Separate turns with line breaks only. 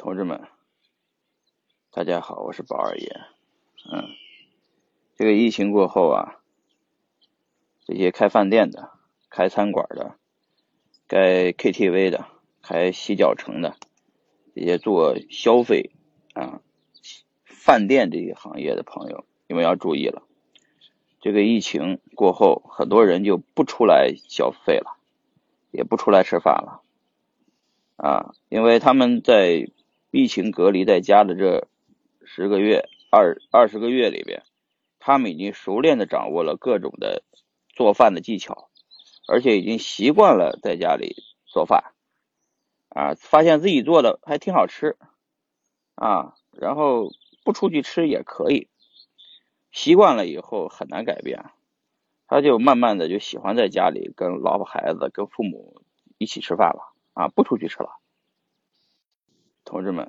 同志们，大家好，我是宝二爷。嗯，这个疫情过后啊，这些开饭店的、开餐馆的、开 KTV 的、开洗脚城的，这些做消费啊、饭店这些行业的朋友，你们要注意了。这个疫情过后，很多人就不出来消费了，也不出来吃饭了啊，因为他们在疫情隔离在家的这十个月、二二十个月里边，他们已经熟练的掌握了各种的做饭的技巧，而且已经习惯了在家里做饭，啊，发现自己做的还挺好吃，啊，然后不出去吃也可以，习惯了以后很难改变，他就慢慢的就喜欢在家里跟老婆孩子、跟父母一起吃饭了，啊，不出去吃了。同志们，